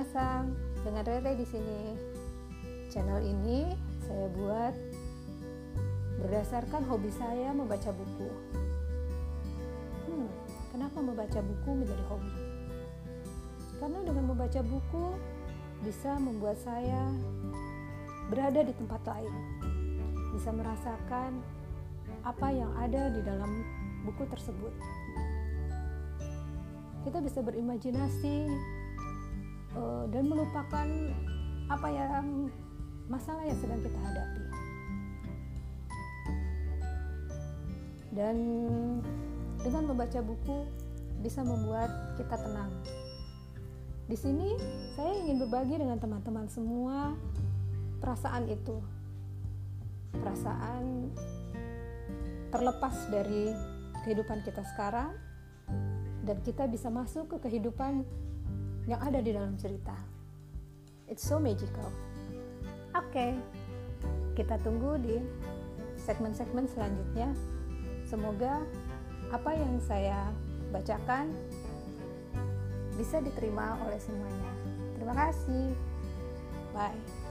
Minasang, dengan Rere di sini. Channel ini saya buat berdasarkan hobi saya membaca buku. Hmm, kenapa membaca buku menjadi hobi? Karena dengan membaca buku bisa membuat saya berada di tempat lain, bisa merasakan apa yang ada di dalam buku tersebut. Kita bisa berimajinasi uh, dan melupakan apa yang masalah yang sedang kita hadapi. Dan dengan membaca buku bisa membuat kita tenang. Di sini saya ingin berbagi dengan teman-teman semua perasaan itu. Perasaan terlepas dari kehidupan kita sekarang dan kita bisa masuk ke kehidupan yang ada di dalam cerita. It's so magical. Oke, okay, kita tunggu di segmen-segmen selanjutnya. Semoga apa yang saya bacakan bisa diterima oleh semuanya. Terima kasih. Bye.